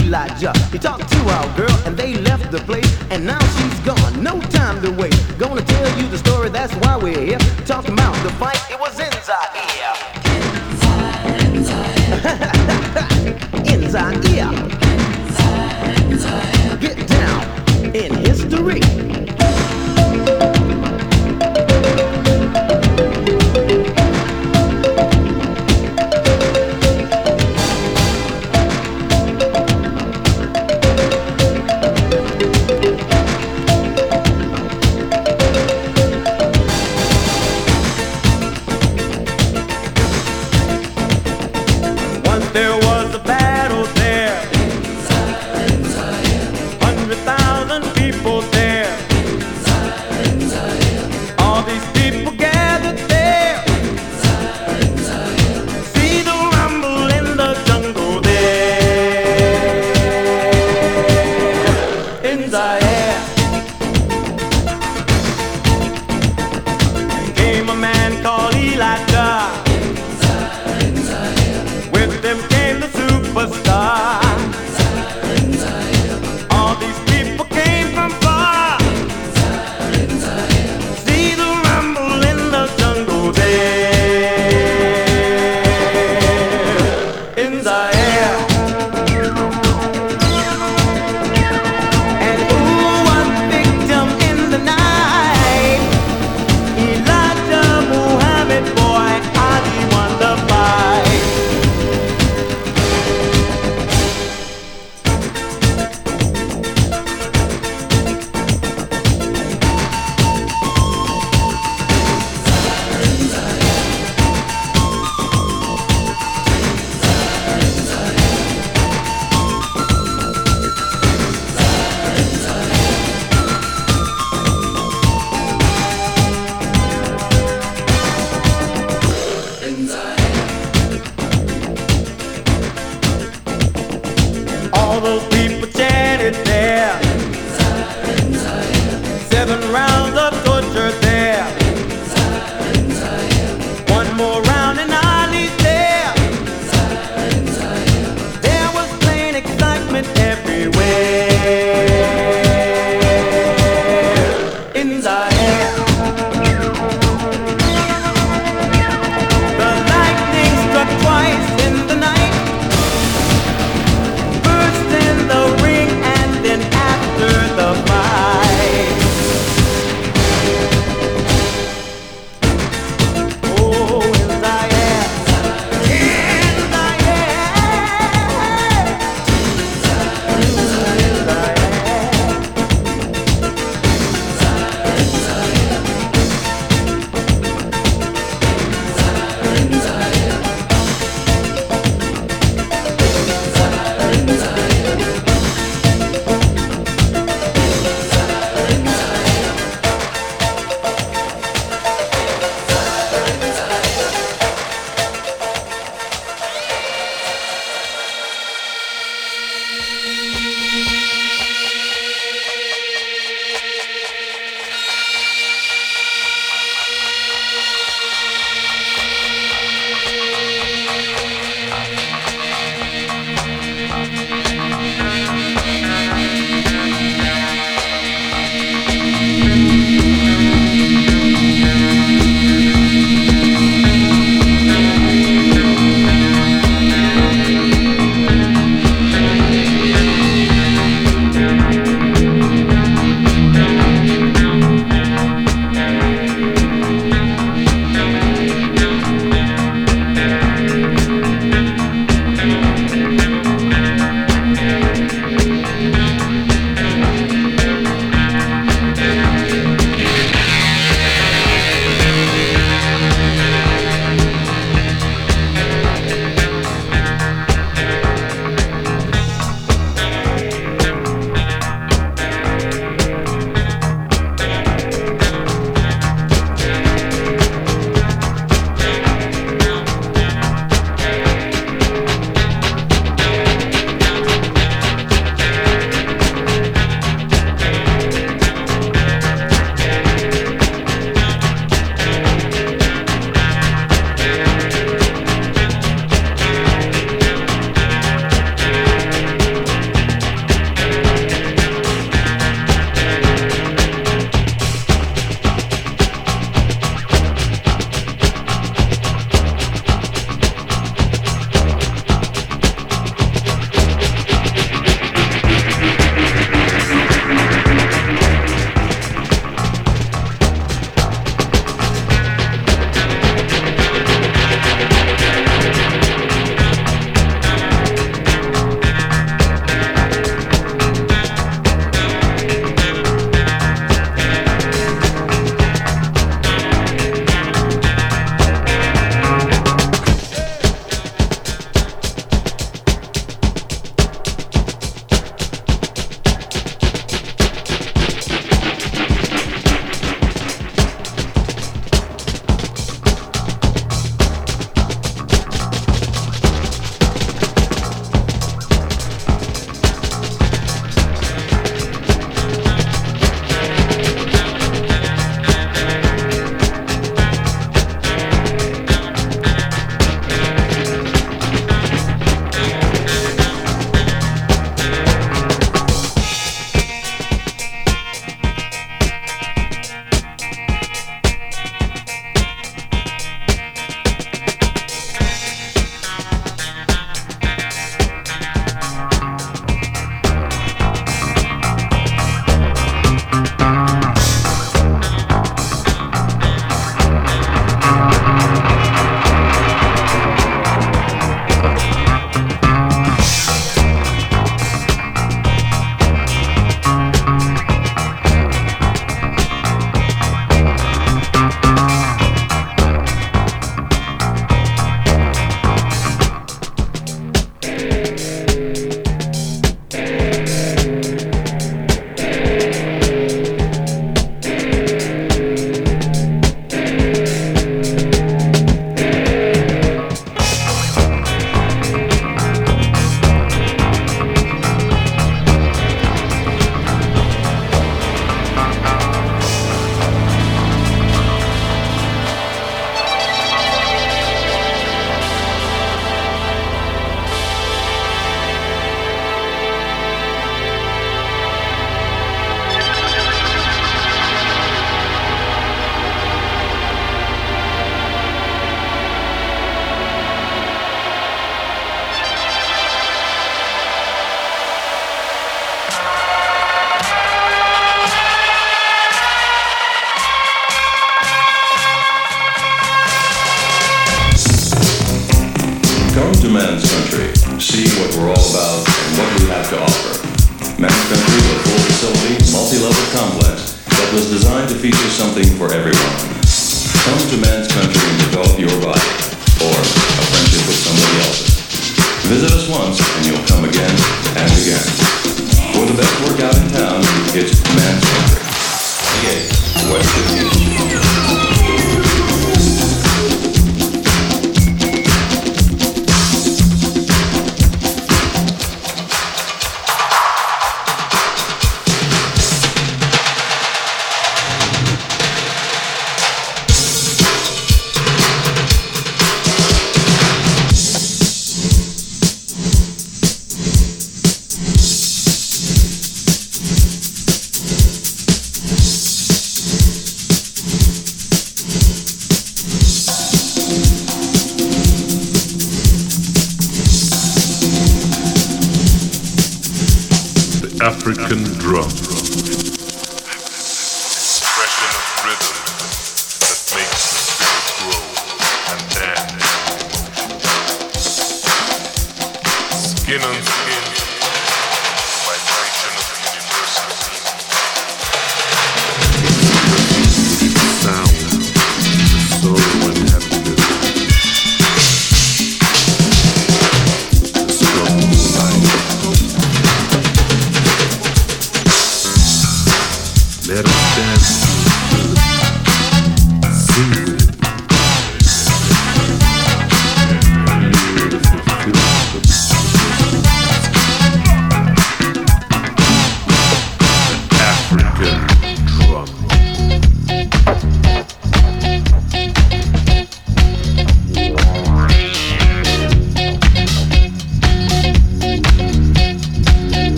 Elijah.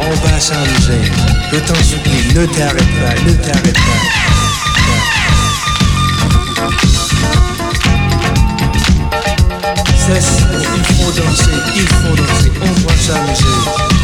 en bas Sanjay. Je t'en supplie, ne t'arrête pas, ne t'arrête pas. Cesse, il faut danser, il faut danser, on voit Sanjay.